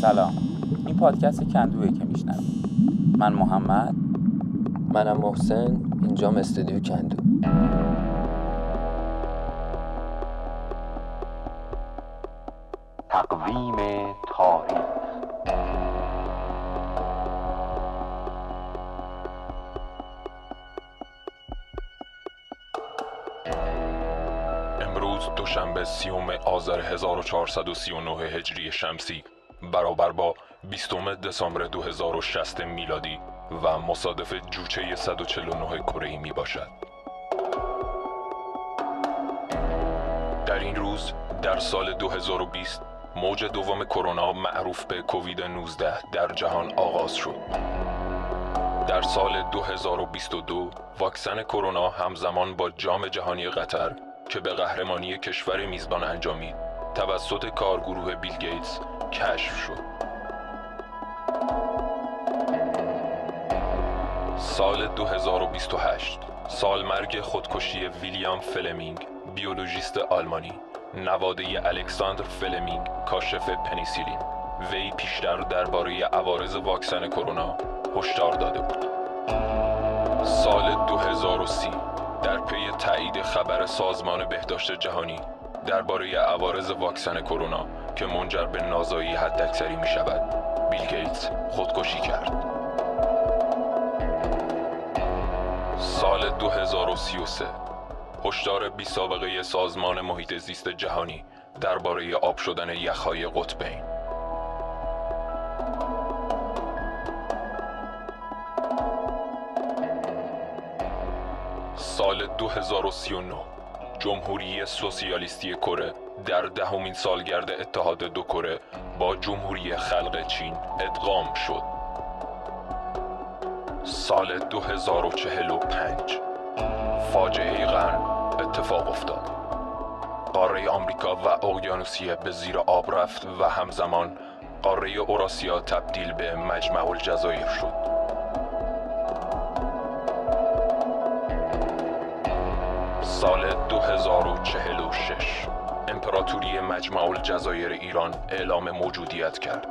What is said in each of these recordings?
سلام. این پادکست کندوه که میشنم من محمد. منم محسن. اینجام استودیو کندو. تقویم تاریخ. امروز دوشنبه سیوم آذر 1439 هجری شمسی. برابر با 20 دسامبر 2060 میلادی و مصادف جوچه 149 کره می باشد. در این روز در سال 2020 موج دوم کرونا معروف به کووید 19 در جهان آغاز شد. در سال 2022 واکسن کرونا همزمان با جام جهانی قطر که به قهرمانی کشور میزبان انجامید توسط کارگروه بیل گیتس کشف شد. سال 2028 سال مرگ خودکشی ویلیام فلمینگ بیولوژیست آلمانی نواده الکساندر فلمینگ کاشف پنیسیلین وی پیشتر درباره عوارض واکسن کرونا هشدار داده بود سال 2030 در پی تایید خبر سازمان بهداشت جهانی درباره عوارض واکسن کرونا که منجر به نازایی حداکثری می شود بیل گیتس خودکشی کرد. سال 2033 هشدار بی سابقه سازمان محیط زیست جهانی درباره آب شدن یخهای قطبین. سال 2039 جمهوری سوسیالیستی کره در دهمین سالگرد اتحاد دو کره با جمهوری خلق چین ادغام شد. سال 2045 فاجعه قرن اتفاق افتاد. قاره آمریکا و اقیانوسیه به زیر آب رفت و همزمان قاره اوراسیا تبدیل به مجمع الجزایر شد. سال 2046 امپراتوری مجمع الجزایر ایران اعلام موجودیت کرد.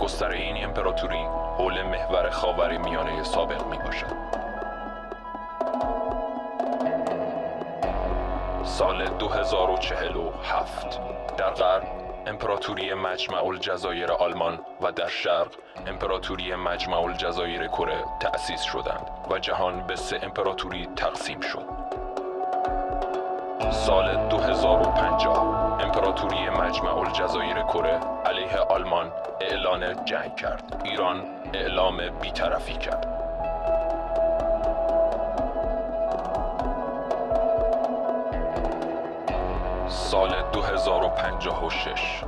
گستره این امپراتوری حول محور خاور میانه سابق می باشد سال 2047 در غرب امپراتوری مجمع الجزایر آلمان و در شرق امپراتوری مجمع الجزایر کره تأسیس شدند و جهان به سه امپراتوری تقسیم شد. سال 2050 امپراتوری مجمع الجزایر کره علیه آلمان اعلان جنگ کرد. ایران اعلام بیطرفی کرد. سال 2056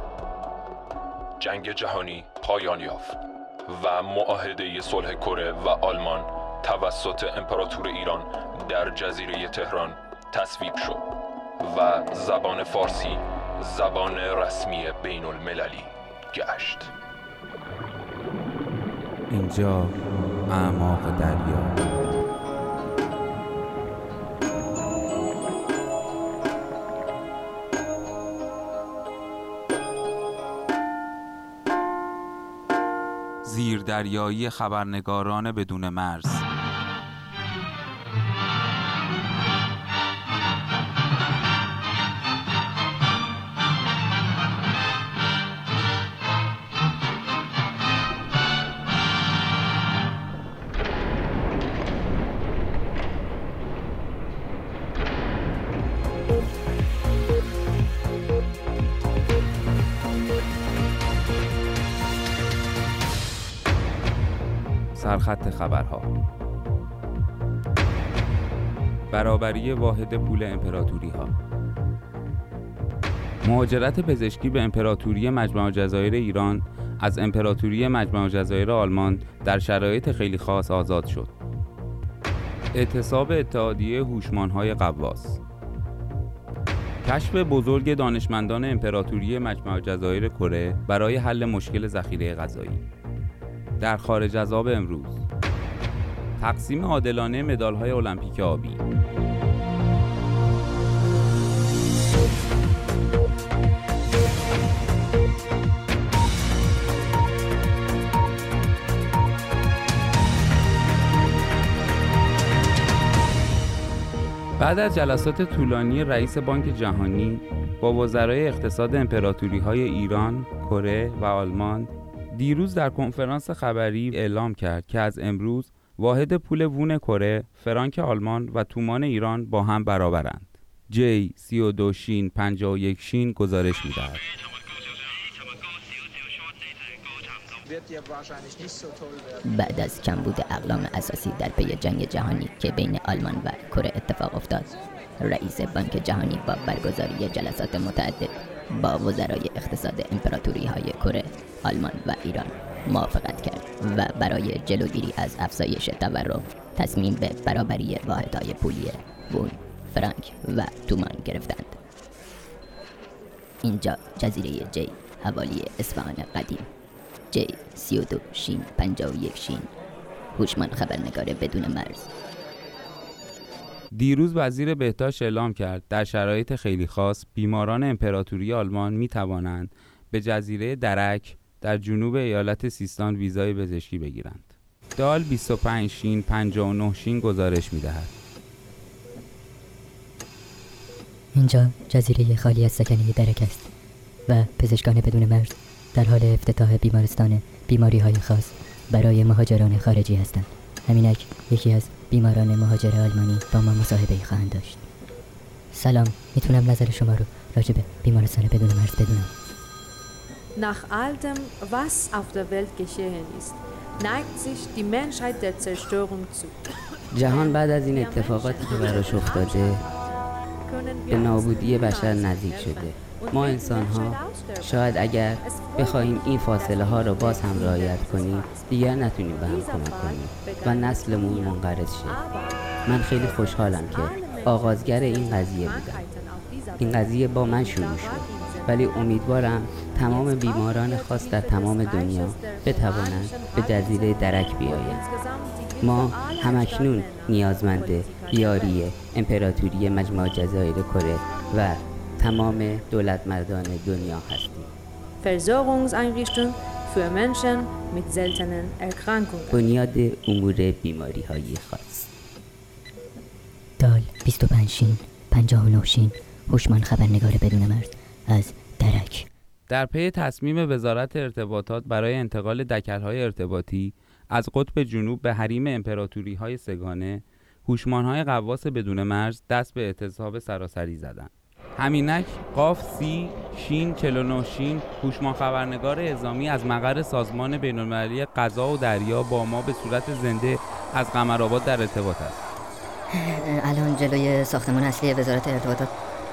جنگ جهانی پایان یافت و معاهده صلح کره و آلمان توسط امپراتور ایران در جزیره تهران تصویب شد. و زبان فارسی زبان رسمی بین المللی گشت. اینجا اعماق دریا. زیردریایی خبرنگاران بدون مرز. خبرها. برابری واحد پول امپراتوری ها مهاجرت پزشکی به امپراتوری مجمع جزایر ایران از امپراتوری مجمع جزایر آلمان در شرایط خیلی خاص آزاد شد. اعتصاب اتحادیه هوشمانهای قواس کشف بزرگ دانشمندان امپراتوری مجمع جزایر کره برای حل مشکل ذخیره غذایی. در خارج از آب امروز. تقسیم عادلانه مدال‌های المپیک آبی. بعد از جلسات طولانی رئیس بانک جهانی با وزرای اقتصاد امپراتوری های ایران، کره و آلمان دیروز در کنفرانس خبری اعلام کرد که از امروز واحد پول وون کره، فرانک آلمان و تومان ایران با هم برابرند. جی 32 شین 51 شین گزارش می‌دهد. بعد از کمبود اقلام اساسی در پی جنگ جهانی که بین آلمان و کره اتفاق افتاد رئیس بانک جهانی با برگزاری جلسات متعدد با وزرای اقتصاد امپراتوری های کره، آلمان و ایران موافقت کرد و برای جلوگیری از افزایش تورم تصمیم به برابری واحدهای پولی وون، فرانک و تومان گرفتند. اینجا جزیره جی حوالی اصفهان قدیم. جی 32 شین 51 شین. هوشمند خبرنگار بدون مرز. دیروز وزیر بهداشت اعلام کرد در شرایط خیلی خاص بیماران امپراتوری آلمان می توانند به جزیره درک در جنوب ایالت سیستان ویزای پزشکی بگیرند. دال 25 شین 59 شین گزارش می دهد. اینجا جزیره خالی از سکنه درک است و پزشکان بدون مرز در حال افتتاح بیمارستان بیماری های خاص برای مهاجران خارجی هستند همینک یکی از بیماران مهاجر آلمانی با ما مصاحبه خواهند داشت. سلام می‌تونم نظر شما رو راجع به بیمارستان بدون مرز بدونم. Nach all dem, was auf der Welt geschehen ist, neigt sich die Menschheit der Zerstörung zu. جهان بعد از این اتفاقاتی که براش افتاده به نابودی بشر نزدیک شده. ما انسان ها شاید اگر بخواهیم این فاصله ها را باز هم رعایت کنیم دیگر نتونیم به هم کمک کنیم و نسلمون منقرض شه. من خیلی خوشحالم که آغازگر این قضیه بودم. این قضیه با من شروع شد. ولی امیدوارم تمام بیماران خاص در تمام دنیا بتوانند به جزیره درک بیایند. ما همکنون نیازمند یاری امپراتوری مجموع جزایر کره و تمام دولت مردان دنیا هستیم. Versorgungseinrichtung für Menschen mit seltenen Erkrankungen. بنیاد امور بیماری های خاص. دال 25 شین 59 شین هوشمند خبرنگار بدون مرز از درک. در پی تصمیم وزارت ارتباطات برای انتقال دکلهای ارتباطی از قطب جنوب به حریم امپراتوری های سگانه هوشمانهای قواس بدون مرز دست به اعتصاب سراسری زدند. همینک قاف سی شین 49 شین هوشمان خبرنگار اعزامی از مقر سازمان بینالمللی غذا و دریا با ما به صورت زنده از قمرآباد در ارتباط است. الان جلوی ساختمان اصلی وزارت ارتباطات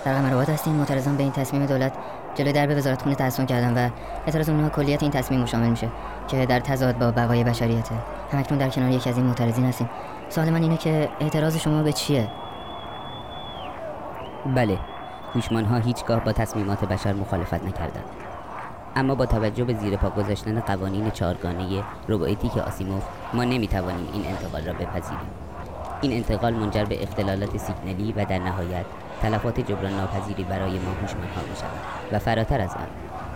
در قمرآباد هستیم. معترضان به این تصمیم دولت جلوی درب وزارت خونه تحصن کردن و اعتراض اونها کلیت این تصمیم شامل میشه که در تضاد با بقای بشریته همکنون در کنار یکی از این معترضین هستیم. سوال من اینه که اعتراض شما به چیه؟ بله. هوشمان ها هیچگاه با تصمیمات بشر مخالفت نکردند. اما با توجه به زیر پا گذاشتن قوانین چهارگانه روبوتیک آسیموف ما نمی‌توانیم این انتقال را بپذیریم. این انتقال منجر به اختلالات سیگنالی و در نهایت تلفات جبران ناپذیری برای ما هوشمان ها می شود و فراتر از آن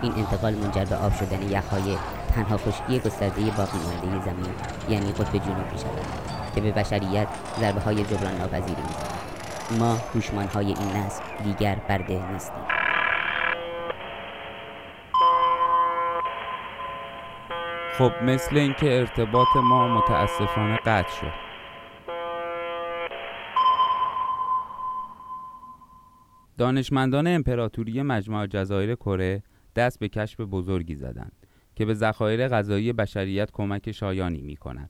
این انتقال منجر به آب شدن یخهای تنها خشکی گسترده باقی مانده زمین یعنی قطب جنوب می شود که به بشریت ضربه های جبران ناپذیری می ما هوشمان های این نسل دیگر برده نیستیم خب مثل اینکه ارتباط ما متاسفانه قطع شد دانشمندان امپراتوری مجمع جزایر کره دست به کشف بزرگی زدند که به ذخایر غذایی بشریت کمک شایانی می کند.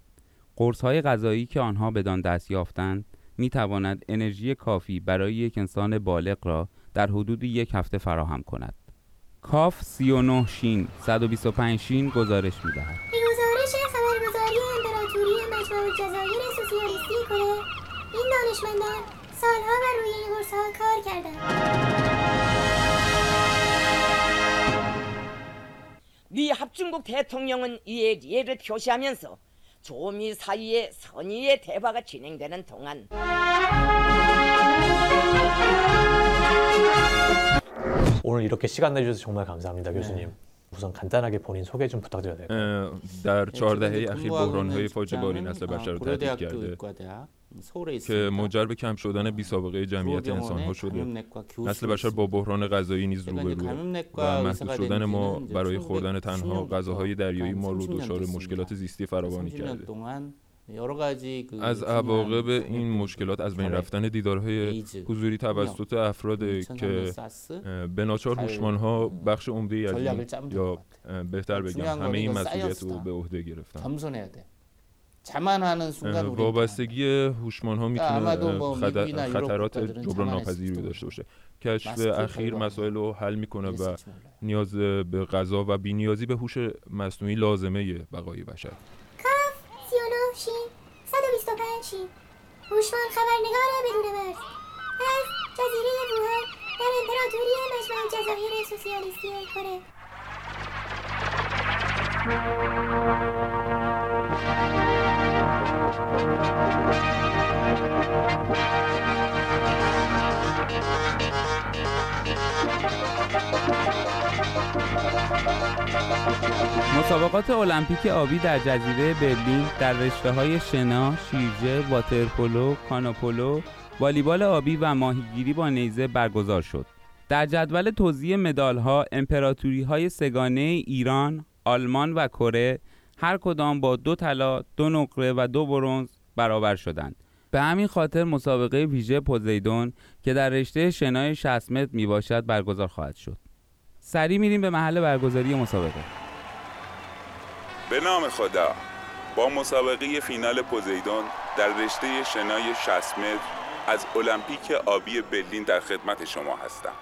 قرص های غذایی که آنها بدان دست یافتند می تواند انرژی کافی برای یک انسان بالغ را در حدود یک هفته فراهم کند. کاف 39 شین 125 شین گزارش می دهد. به گزارش خبرگزاری امپراتوری مجمع جزایر سوسیالیستی کره این دانشمندان سالها بر روی این قرصها کار کردند 미 합중국 대통령은 이에 예를 표시하면서 조미 사이의 선의의 대화가 진행되는 동안 오늘 이렇게 시간 내주셔서 정말 감사합니다, 교수님. 우선 간단하게 본인 소개 좀 부탁드려도 될까요? در چهار دهه اخیر بحران‌های فاجعه باری نسل بشر رو تهدید کرده که منجر به کم شدن بی سابقه جمعیت انسان‌ها شده نسل بشر با بحران غذایی نیز روبروه و محدود شدن ما برای خوردن تنها غذاهای دریایی ما رو دچار مشکلات زیستی فراوانی کرده از عواقب این مشکلات از بین رفتن دیدارهای حضوری توسط افراد که به ناچار هوشمان ها بخش عمده ای از یا بهتر بگم همه این مسئولیت رو به عهده گرفتن. وابستگی هوشمان ها می‌تونه خطرات جبران ناپذیری داشته باشه. کشف اخیر مسائل رو حل می‌کنه و نیاز به غذا و بینیازی به هوش مصنوعی لازمه بقای بشر. 125 شین هوشمان خبرنگار بدون مرز از جزیره ووهان در امپراتوری مجمع جزایر سوسیالیستی کره مسابقات المپیک آبی در جزیره برلین در رشته های شنا، شیرجه، واترپولو، کانوپولو، والیبال آبی و ماهیگیری با نیزه برگزار شد. در جدول توزیع مدال ها امپراتوری های سگانه ایران، آلمان و کره هر کدام با دو طلا، دو نقره و دو برنز برابر شدند. به همین خاطر مسابقه ویژه پوزیدون که در رشته شنای 60 متر می باشد برگزار خواهد شد. سریع میریم به محل برگزاری مسابقه. به نام خدا با مسابقه فینال پوزیدون در رشته شنای 60 متر از المپیک آبی برلین در خدمت شما هستم.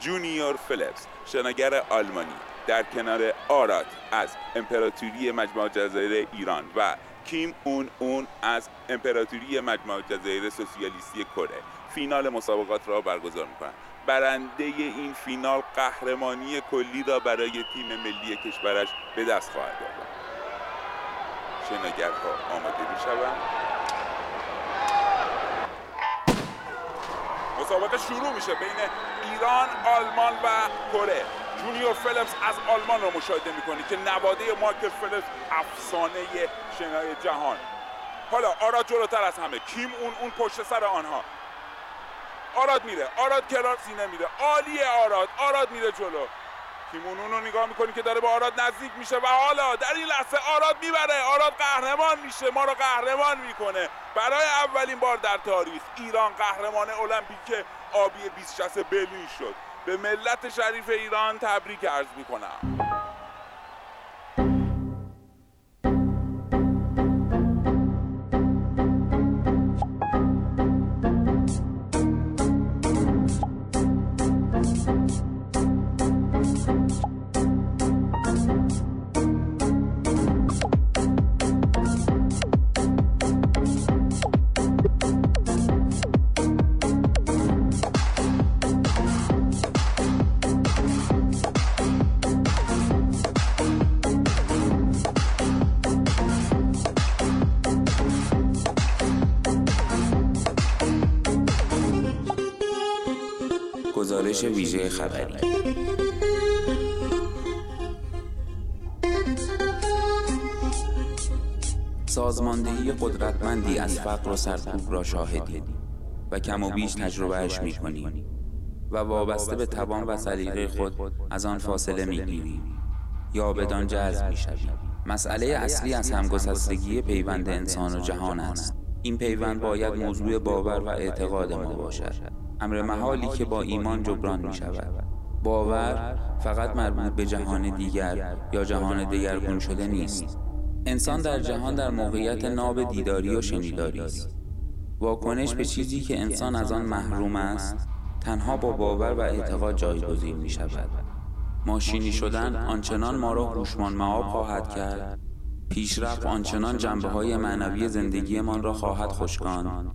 جونیور فلپس شناگر آلمانی در کنار آرات از امپراتوری مجمع جزایر ایران و کیم اون اون از امپراتوری مجمع جزایر سوسیالیستی کره. فینال مسابقات را برگزار می‌کنند برنده این فینال قهرمانی کلی را برای تیم ملی کشورش به دست خواهد آورد. شناگرها آماده می‌شوند. مسابقه شروع میشه بین ایران، آلمان و کره. جونیور فلپس از آلمان رو مشاهده می‌کنی که نواده مایکل فلپس افسانه شنای جهان. حالا آراد جلوتر از همه. کیم اون اون پشت سر آنها. آراد میره. آراد کرار سینه میره. عالیه آراد. آراد میره جلو. کیمون اون رو نگاه می‌کنی که داره به آراد نزدیک میشه و حالا در این لحظه آراد می‌بره. آراد قهرمان میشه. ما رو قهرمان می‌کنه. برای اولین بار در تاریخ ایران قهرمان المپیک آبی 2060 برلین شد. به ملت شریف ایران تبریک عرض می‌کنم. گزارش ویژه خبری. سازماندهی قدرتمندی از فقر و سرکوب را شاهدیم و کم و بیش تجربهش می کنیم و وابسته به توان و سلیقه خود از آن فاصله می گیریم یا بدان جذب می شویم مسئله اصلی از همگسستگی پیوند انسان و جهان است. این پیوند باید موضوع باور و اعتقاد ما باشد. امر محالی که با ایمان جبران می شود باور فقط مربوط به جهان دیگر یا جهان دیگرگون شده نیست. انسان در جهان در موقعیت ناب دیداری و شنیداری است. واکنش به چیزی که انسان از آن محروم است تنها با باور و اعتقاد جایگزین می شود. ماشینی شدن آنچنان ما را هوشمان معاب خواهد کرد. پیشرفت آنچنان جنبه های معنوی زندگیمان را خواهد خشکان.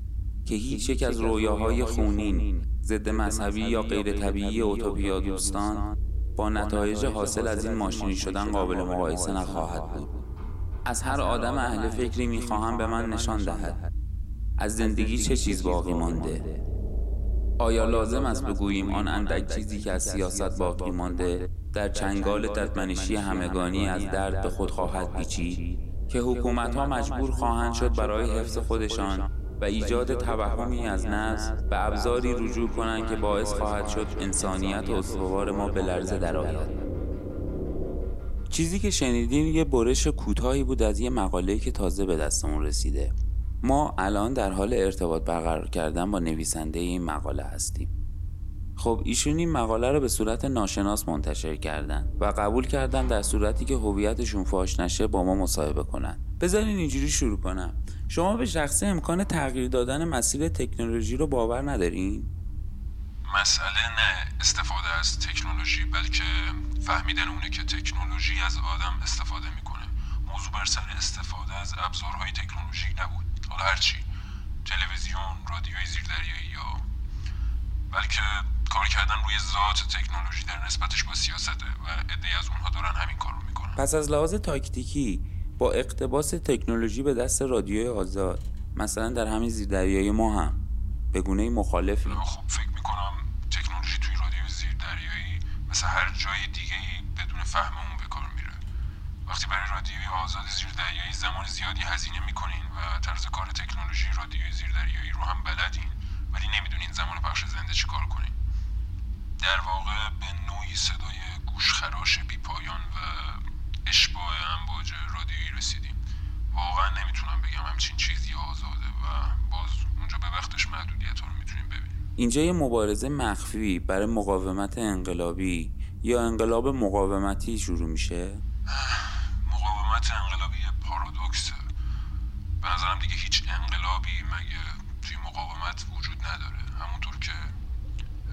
که هیچ یک از رویاهای خونین ضد مذهبی یا غیر طبیعی اوتوپیا دوستان با نتایج حاصل از این ماشینی شدن قابل مقایسه نخواهد بود. از هر آدم اهل فکری می‌خواهم به من نشان دهد. از زندگی چه چیز باقی مانده؟ آیا لازم است بگوییم آن اندک چیزی که از سیاست باقی مانده در چنگال ددمنشی همگانی از درد به خود خواهد پیچید که حکومت ها مجبور خواهند شد برای حفظ خودشان و ایجاد توهمی از نسل به ابزاری رجوع کنند که باعث خواهد شد انسانیت و استوار ما به لرزه درآید. چیزی که شنیدین یه برش کوتاهی بود از یه مقاله که تازه به دستمون رسیده. ما الان در حال ارتباط برقرار کردن با نویسنده این مقاله هستیم. خب ایشون این مقاله رو به صورت ناشناس منتشر کردن و قبول کردن در صورتی که هویتشون فاش نشه با ما مصاحبه کنن. بذارین اینجوری شروع کنم. شما به شخصه امکان تغییر دادن مسیر تکنولوژی رو باور ندارین؟ مسئله نه استفاده از تکنولوژی بلکه فهمیدن اونه که تکنولوژی از آدم استفاده می‌کنه. موضوع بر سر استفاده از ابزارهای تکنولوژیک نبود. حالا هرچی. تلویزیون رادیوی زیردریایی یا بلکه کار کردن روی ذات تکنولوژی در نسبتش با سیاسته و عده از اونها دارن همین کار رو می‌کنن. پس از لحاظ تاکتیکی با اقتباس تکنولوژی به دست رادیوی آزاد مثلا در همین زیردریایی ما هم به گونه مخالفی خب فکر می‌کنم تکنولوژی توی رادیوی زیردریایی مثل هر جای دیگه بدون فهم اون به کار میره. وقتی برای رادیوی آزاد زیردریایی زمان زیادی هزینه می‌کنین و طرز کار تکنولوژی رادیوی زیردریایی رو هم بلدین زنده چیکار کنین در واقع به نوعی صدای گوشخراش بیپایان و اشباه امواج رادیویی رسیدیم. واقعا نمی‌تونم بگم همچین چیزی آزاده و باز اونجا به وقتش محدودیت رو می‌تونیم ببینیم. اینجا یه مبارزه مخفی برای مقاومت انقلابی یا انقلاب مقاومتی شروع میشه مقاومت انقلابی پارادوکسه به نظرم دیگه هیچ انقلابی مگه توی مقاومت وجود نداره همونطور که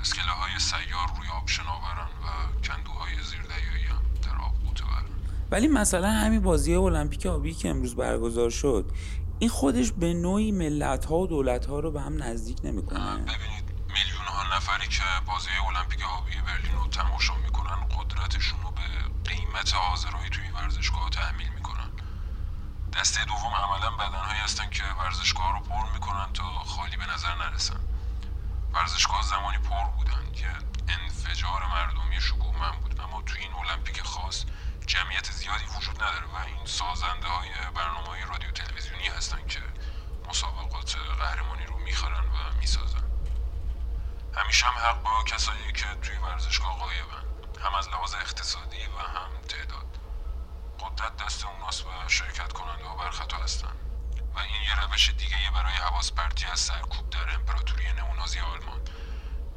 اسکله های سیار روی آب شناورن و کندوهای زیردریایی هم در آب برن ولی مثلا همین بازی المپیک آبی که امروز برگزار شد این خودش به نوعی ملت ها و دولت ها رو به هم نزدیک نمی‌کنه. ببینید میلیون ها نفری که بازی المپیک آبی برلین رو تماشا می‌کنن قدرتشون رو به قیمت حاضرهایی توی ورزشگاه تحمیل می‌کنن. دسته دوم عملا بدنهایی هستن که ورزشگاه رو پر می‌کنن تا خالی به نظر نرسن. ورزشگاه زمانی پر بودن که انفجار مردمی شکوهمند بود اما توی این المپیک خاص جمعیت زیادی وجود نداره و این سازنده های برنامه های رادیو تلویزیونی هستن که مسابقات قهرمانی رو می‌خرن و می‌سازن. همیشه هم حق با کسایی که توی ورزشگاه قایبن هم از لحاظ اقتصادی و هم تعداد. قدرت دست اوناست و شرکت کننده ها برخطا هستن. و این یه روش دیگه برای حواس پرتی از سرکوب در امپراتوری نئونازی آلمان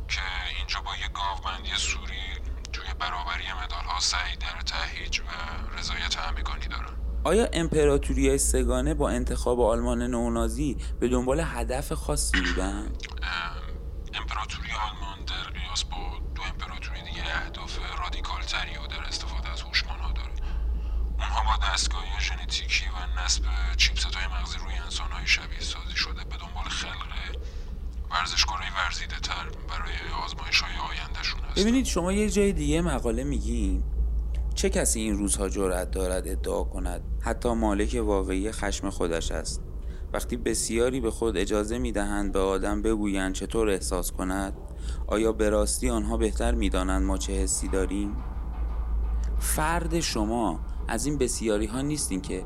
که اینجا با یه گاوبندی سوری برابری مدال ها سعی در تهیج و رضایت همگانی دارن. آیا امپراتوری سگانه با انتخاب آلمان نئونازی به دنبال هدف خاصی بودن؟ امپراتوری آلمان در قیاس با دو امپراتوری دیگه اهداف رادیکال تری و در استفاده از هوشمان ها داره. اونها با دستگاهی ژنتیکی و نصب چیپست های مغزی روی انسان های شبیه سازی شده به دنبال خلق ورزشکارای ورزیده تر برای آزمایش های آیندهشون هست ببینید شما یه جای دیگه مقاله میگین. چه کسی این روزها جرأت دارد ادعا کند؟ حتی مالک واقعی خشم خودش است. وقتی بسیاری به خود اجازه می‌دهند به آدم بگویند چطور احساس کند آیا به راستی آنها بهتر می‌دانند ما چه حسی داریم؟ فرد شما از این بسیاری ها نیستین که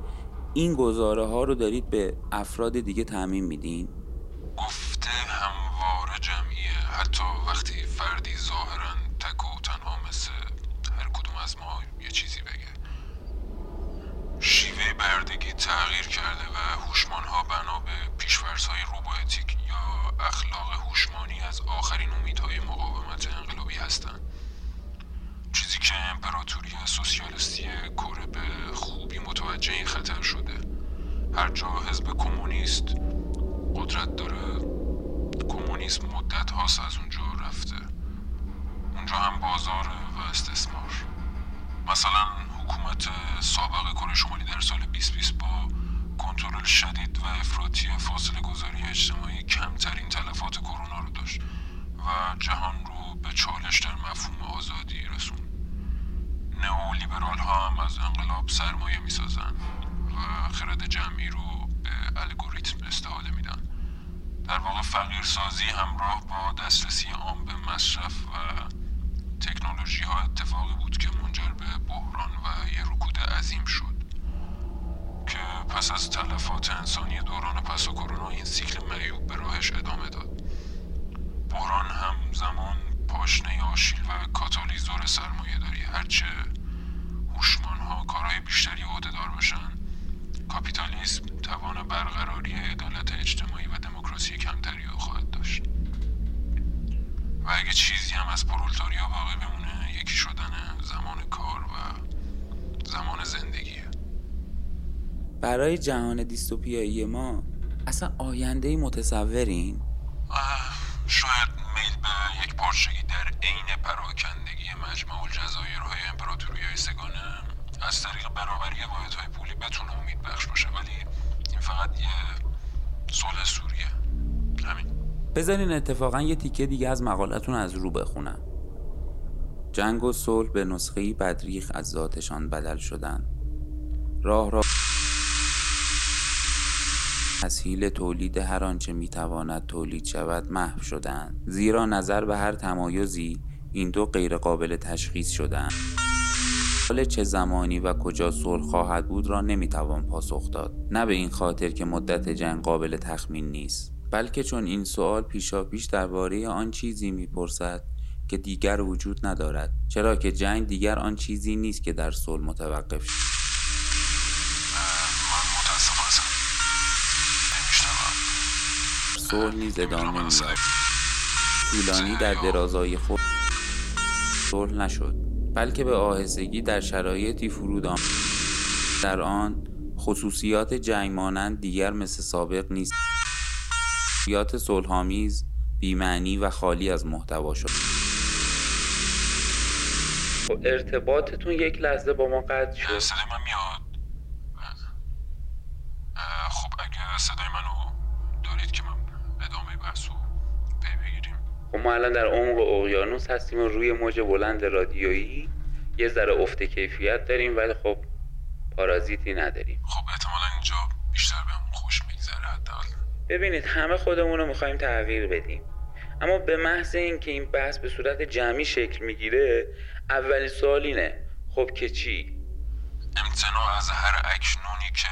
این گزاره ها رو دارید به افراد دیگه تعمین میدین؟ گفته همواره جمعیه. حتی وقتی فردی ظاهرا تک و تنها مثل هر کدوم از ما یه چیزی بگه شیوه بردگی تغییر کرده و هوشمان ها بنا به پیشورس های روبوتیک یا اخلاق هوشمانی از آخرین امیدهای مقاومت انقلابی هستند. چیزی که امپراتوری سوسیالیستی کره به خوبی متوجه این خطر شده. هر جا حزب کمونیست قدرت داره کمونیسم مدت هاست از اونجا رفته. اونجا هم بازار و استثمار. مثلا حکومت سابق کره شمالی در سال 2020 با کنترل شدید و افراطی فاصله گذاری اجتماعی کمترین تلفات کرونا رو داشت و جهان رو به چالش در مفهوم آزادی رسون نئولیبرال ها هم از انقلاب سرمایه می‌سازن و خرد جمعی رو به الگوریتم استحاله میدن. در واقع فقیرسازی همراه با دسترسی عام به مصرف و تکنولوژی ها اتفاقی بود که منجر به بحران و یه رکود عظیم شد. پس از تلفات انسانی دوران پس و کرونا این سیکل معیوب به راهش ادامه داد. بحران هم زمان پاشنه آشیل و کاتالیزور سرمایه داری هرچه هوشمان ها کارهای بیشتری عهدهدار باشن کاپیتالیسم توان برقراری عدالت اجتماعی و دموکراسی کمتری رو خواهد داشت. و اگه چیزی هم از پرولتاریا باقی بمونه یکی شدن زمان کار و زمان زندگیه برای جهان دیستوپیایی ما اصلا آینده متصورین؟ شاید میل به یک پارچگی در عین پراکندگی مجمع الجزایرهای امپراتوری های سگانه. از طریق برابری های پولی بتونه امید بخش باشه ولی این فقط یه صلح سوریه. همین. بذارین اتفاقا یه تیکه دیگه از مقالتون از رو بخونم. جنگ و صلح به نسخه بدریخ از ذاتشان بدل شدن. راه را تسهیل تولید هر آنچه می‌تواند تولید شود محو شدند زیرا نظر به هر تمایزی این دو غیرقابل تشخیص شدند حال چه زمانی و کجا صلح خواهد بود را نمی‌توان پاسخ داد. نه به این خاطر که مدت جنگ قابل تخمین نیست بلکه چون این سوال پیشاپیش درباره آن چیزی می‌پرسد که دیگر وجود ندارد. چرا که جنگ دیگر آن چیزی نیست که در صلح متوقف شد صلح نیز ادامه می‌یابد طولانی در درازای خود صلح نشد بلکه به آهستگی در شرایطی فرود آمد. در آن خصوصیات جنگ مانند دیگر مثل سابق نیست. خصوصیات صلحآمیز بیمعنی و خالی از محتوا شد. ارتباطتون یک لحظه با ما قطع شد. صدای من میاد؟ خب اگه صدای منو دارید که من ادامه بحث رو پی بگیریم خب ما الان در عمق اقیانوس هستیم و روی موج بلند رادیویی یه ذره افت کیفیت داریم ولی خب پارازیتی نداریم. خب احتمالا اینجا بیشتر بهمون خوش میگذره حداقل. ببینید همه خودمون رو می‌خوایم تغییر بدیم. اما به محض اینکه این بحث به صورت جمعی شکل می‌گیره اولین سوال اینه خب که چی؟ امتناع از هر اکنونی که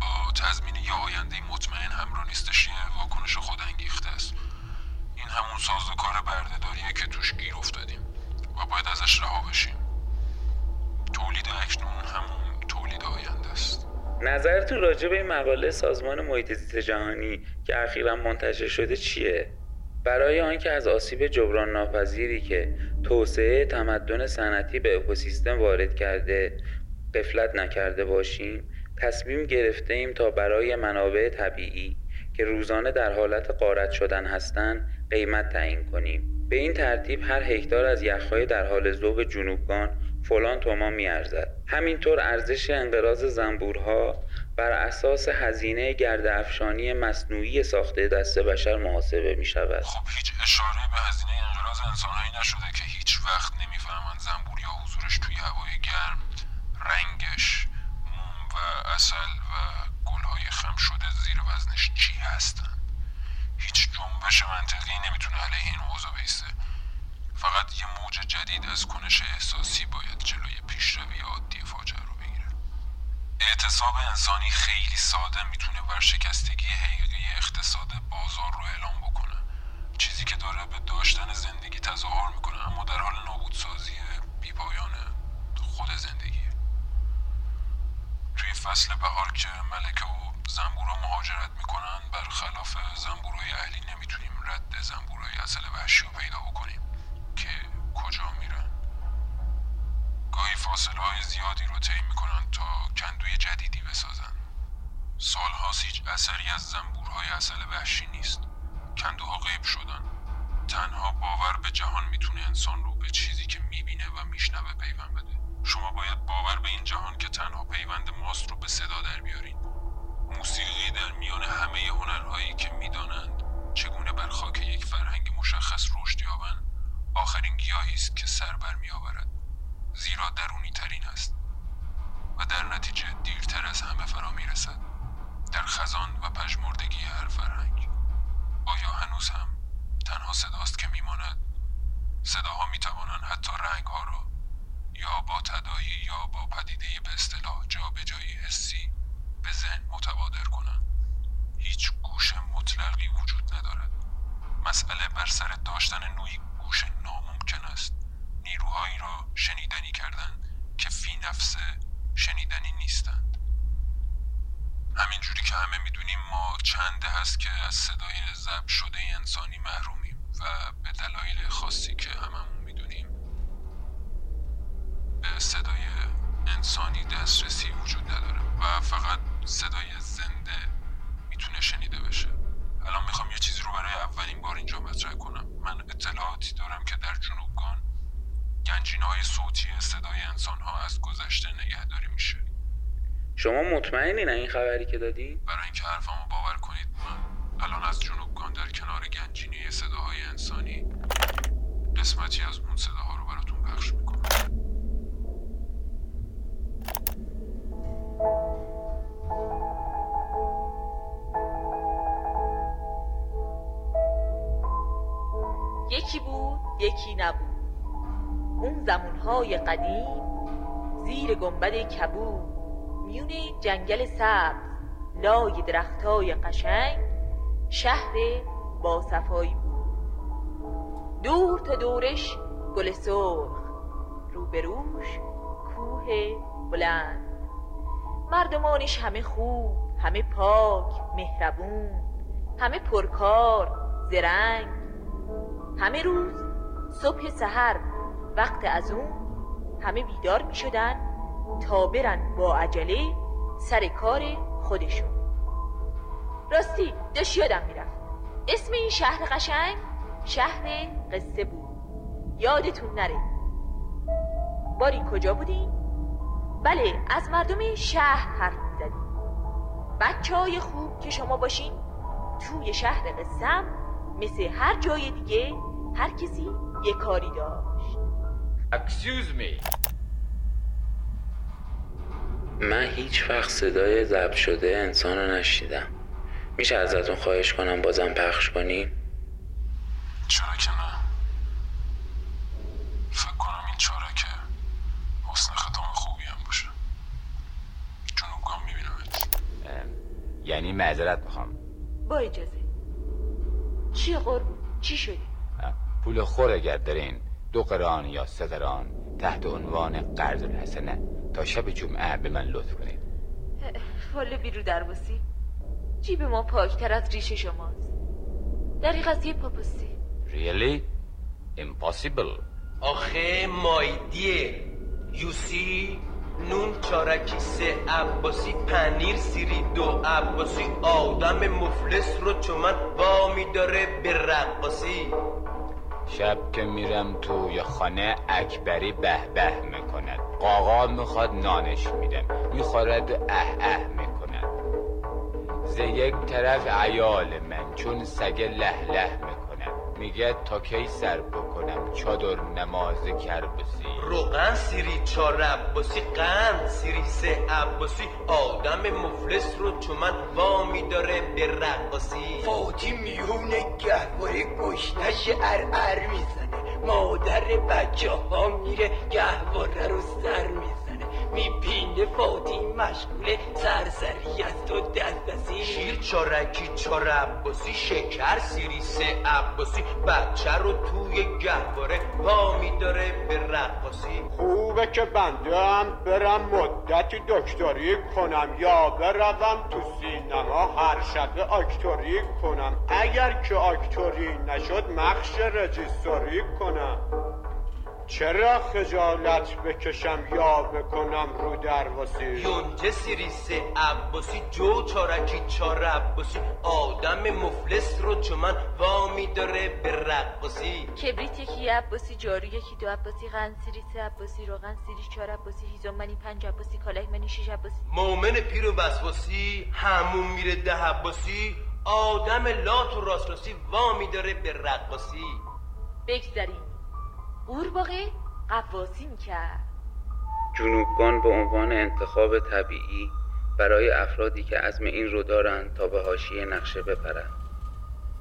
با تضمین یه آینده مطمئن همراه نیستش یه واکنش خود انگیخته است. این همون سازوکار بردهداریه که توش گیر افتادیم و باید ازش رها بشیم تولید اکنون همون تولید آینده است نظرتون راجع به این مقاله سازمان محیط زیست جهانی که اخیرا منتشر شده چیه؟ برای آنکه از آسیب جبران ناپذیری که توسعه تمدن صنعتی به اکوسیستم وارد کرده قفلت نکرده باشیم تصمیم گرفته ایم تا برای منابع طبیعی که روزانه در حالت قارت شدن هستند قیمت تعیین کنیم. به این ترتیب هر هکتار از یخهای در حال ذوب جنوبگان فلان تومان میارزد. همینطور ارزش انقراض زنبورها بر اساس هزینه گرد افشانی مصنوعی ساخته دست بشر محاسبه می شود خب هیچ اشاره به هزینه انقراض انسانهایی نشده که هیچ وقت نمی‌فهمند زنبور یا حضورش توی هوای گرم رنگش و اصل و گلهای خم شده زیر وزنش چی هستن؟ هیچ جنبش منطقی نمی‌تونه علیه این اوضاع بیسته. فقط یه موج جدید از کنش احساسی باید جلوی پیشروی عادی فاجعه رو بگیره. اعتصاب انسانی خیلی ساده می‌تونه ورشکستگی حقیقی اقتصاد بازار رو اعلام بکنه. چیزی که داره به داشتن زندگی تظاهر می‌کنه اما در حال نابودسازی بیپایان خود زندگی فصل بهار که ملکه و زنبورا مهاجرت می‌کنن برخلاف زنبورای اهلی نمی‌تونیم رد زنبورای اصل وحشی رو پیدا بکنیم. که کجا میرن؟ گاهی فاصله های زیادی رو طی می‌کنن تا کندوی جدیدی بسازن. سالهاست هیچ اثری از زنبورهای اصل وحشی نیست. کندوها غیب شدن. تنها باور به جهان می‌تونه انسان رو به چیزی که می‌بینه و میشنوه پیوند بده. شما باید باور به این جهان که تنها پیوند ماست رو به صدا در بیارین. موسیقی در میان همه هنرهایی که می‌دانند چگونه بر خاک یک فرهنگ مشخص رشد یابند آخرین گیاهی است که سر بر میآورد زیرا درونی ترین است و در نتیجه دیرتر از همه فرا می‌رسد در خزان و پژمردگی هر فرهنگ آیا هنوز هم تنها صداست که میماند صداها می‌توانند حتی رنگها را یا با تدایی یا با پدیده به اصطلاح جابجایی حسی به ذهن متبادر کنند هیچ گوش مطلقی وجود ندارد مسئله بر سر داشتن نوعی گوش ناممکن است نیروهایی را شنیدنی کردن که فی نفسه شنیدنی نیستند همینجوری که همه می‌دونیم ما چنده هست که از صدای ضبط شده انسانی محرومیم و به دلایل خاصی که هممون می‌دونیم به صدای انسانی دسترسی وجود نداره و فقط صدای زنده می‌تونه شنیده بشه الان می‌خوام یه چیزی رو برای اولین بار اینجا مطرح کنم من اطلاعاتی دارم که در جنوبگان گنجین های صوتی صدای انسان ها از گذشته نگهداری میشه شما مطمئنین این خبری که دادی؟ برای اینکه حرفمو باور کنید من الان از جنوبگان در کنار گنجینه صداهای انسانی قسمتی از اون صداها رو براتون پخش می‌کنم. یکی بود یکی نبود. اون زمونهای قدیم زیر گنبد کبود. میون جنگل سبز لای درختای قشنگ شهر با صفایی بود. دور تا دورش گل سرخ روبروش کوه بلند. مردمانش همه خوب همه پاک مهربون همه پرکار زرنگ. همه روز صبح سحر وقت از اون همه بیدار می شدن تا برن با عجله سر کار خودشون. راستی داشت یادم می‌رفت. اسم این شهر قشنگ شهر قصه بود. یادتون نره. باری کجا بودیم؟ بله از مردم شهر حرف می‌زدیم. بچه های خوب که شما باشین توی شهر قصم مثل هر جای دیگه هر کسی یه کاری داشت. Excuse me. من هیچ وقت صدای ضبط شده انسان رو نشیدم میشه ازتون خواهش کنم بازم پخش کنیم؟ چرا که نه؟ فکر کنم این چاره که حسن ختام خوبی هم باشه. جنوبگان میبینمت. یعنی معذرت می‌خوام. با اجازه. چی قربون چی شدی؟ پول خور اگر دارین. دو قران یا سه قران تحت عنوان قرض الحسنه تا شب جمعه به من لطف کنید. والا بیرو درباسی جیب ما پاکتر از ریش شماست. دریق از یه پاپوسی. Really? Impossible. آخه مایدیه. یوسی نون چارکی سه عباسی پنیر سیری دو عباسی آدم مفلس رو چون با میداره به رقاسی. شب که میرم توی خانه اکبری به به می‌کند. قاقا می‌خواد نانش میدم می‌خورد اه اه می‌کند. ز یک طرف عیال من چون سگ له له می‌کند. میگه تا کی سر بکنم چادر نماز کربسی؟ روغن سیری چار عباسی قند سیری سه عباسی. آدم مفلس رو چون من وامی داره به رقاسی فاتی میون گهواره گشنش ار ار می‌زنه. مادر بچه ها میره گهواره رو سر می‌زنه. می‌بینه فاتی مشغول سرسری است و دستسی شیر چارکی چار عباسی شکر سیری سه عباسی. بچه رو توی گهواره وا میداره به رقاسی خوبه که بنده هم برم مدتی دکتری کنم. یا بروم تو سینما هر شب اکتوری کنم. اگر که اکتوری نشد مخش رجیستوری کنم. چرا خجالت بکشم یا بکنم رو درواسی یونجه سیریسه عباسی جو چارکی چار عباسی؟ آدم مفلس رو چون من وامی داره به رقاسی کبریت یکی عباسی جارو یکی دو عباسی غن سیریسه عباسی روغن سیریش چار عباسی هیزم منی پنج عباسی کاله منی شیش عباسی. مومن پیر و وسواسی همون میره ده عباسی. آدم لات و راست راستی وامی داره به رقاسی بگذاریم قورباغه قواسی می‌کرد. جنوبگان به عنوان انتخاب طبیعی برای افرادی که عزم این رو دارند تا به حاشیه نقشه بپرند.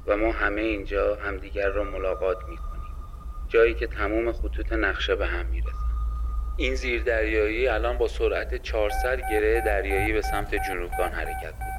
و ما همه اینجا همدیگر را ملاقات می کنیم جایی که تمام خطوط نقشه به هم می رسن. این زیردریایی الان با سرعت 400 گره دریایی به سمت جنوبگان حرکت می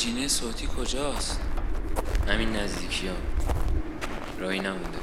گنجینه صوتی کجاست؟ همین نزدیکی ها راهی نمونده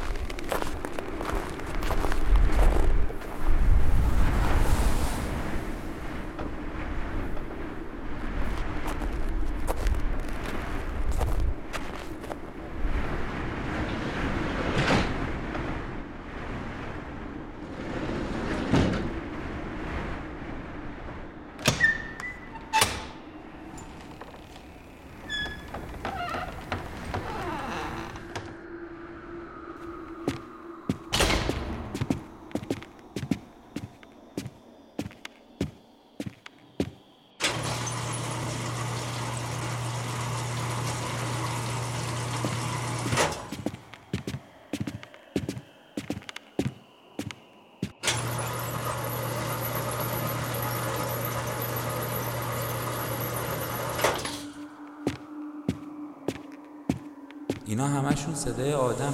اینا همشون صدای آدمه؟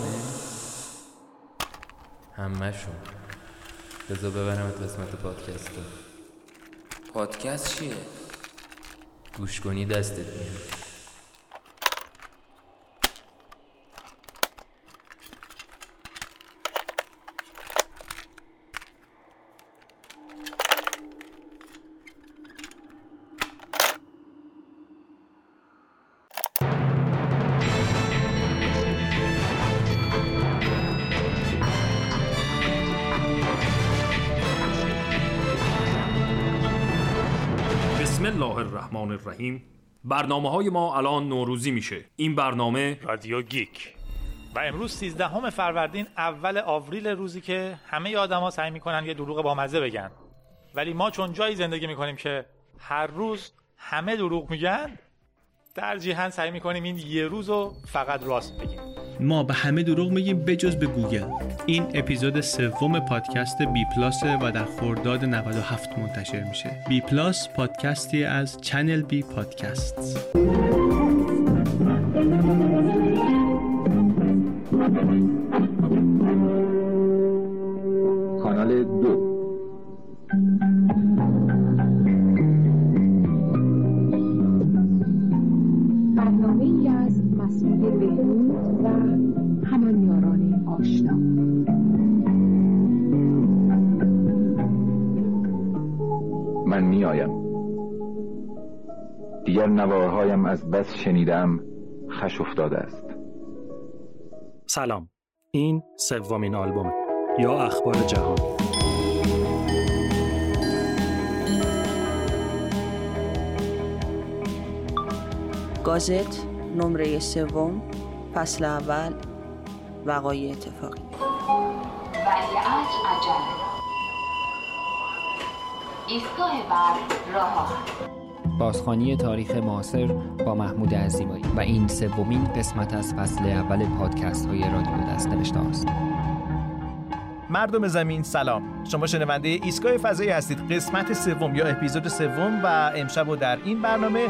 همشون بذار ببرم قسمت پادکست پادکست چیه؟ گوش کنی دستت میاد الرحمن الرحیم. برنامه های ما الان نوروزی میشه. این برنامه رادیو گیک. و امروز 13 فروردین اول آوریل روزی که همه آدما سعی می‌کنن یه دروغ بامزه بگن. ولی ما چون جایی زندگی می‌کنیم که هر روز همه دروغ میگن ترجیحاً سعی می‌کنیم این یه روز رو فقط راست بگیم. ما به همه دروغ میگیم بجز به گوگل. این اپیزود سوم پادکست بی پلاس و در خرداد 97 منتشر میشه. بی پلاس پادکستی از چنل بی پادکست. دیگر نواهایم از بس شنیدم خش افتاده است. سلام. این سومین آلبوم. یا اخبار جهان. گازت نمره سوم فصل اول وقایع اتفاقی. ولیعت عجله. ایستگاه بعد راه بازخانی تاریخ معاصر با محمود عزیمایی و این سومین قسمت از فصل اول پادکست های رادیو دست نوشته است. مردم زمین سلام. شما شنونده ایستگاه فضایی هستید. قسمت سوم یا اپیزود سوم و امشب و در این برنامه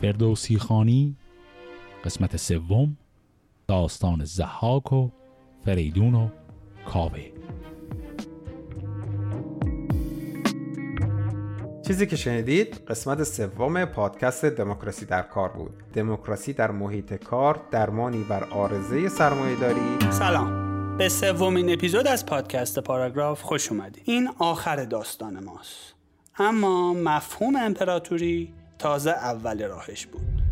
فردوسی خانی قسمت سوم داستان زحاک و فریدون و کاوه. چیزی که شنیدید قسمت سوم پادکست دموکراسی در کار بود. دموکراسی در محیط کار درمانی بر آرزه سرمایهداری. سلام. به سومین اپیزود از پادکست پاراگراف خوش اومدید. این آخر داستان ماست. اما مفهوم امپراتوری تازه اول راهش بود.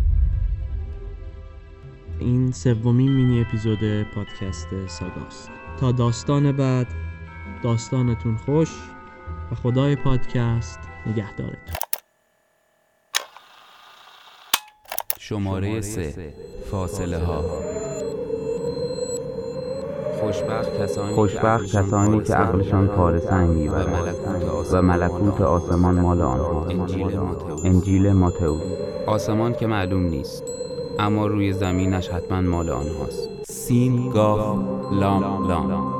این سومین مینی اپیزود پادکست ساگاست تا داستان بعد داستانتون خوش و خدای پادکست نگهدارتون. شماره سه. فاصله ها خوشبخت کسانی, خوشبخت کسانی که عقلشان پاره سنگ می‌برد و ملکوت آسمان مال آنها. انجیل ماتئوس. آسمان که معلوم نیست اما روی زمینش حتما مال آنهاست. سین گاف لام لام.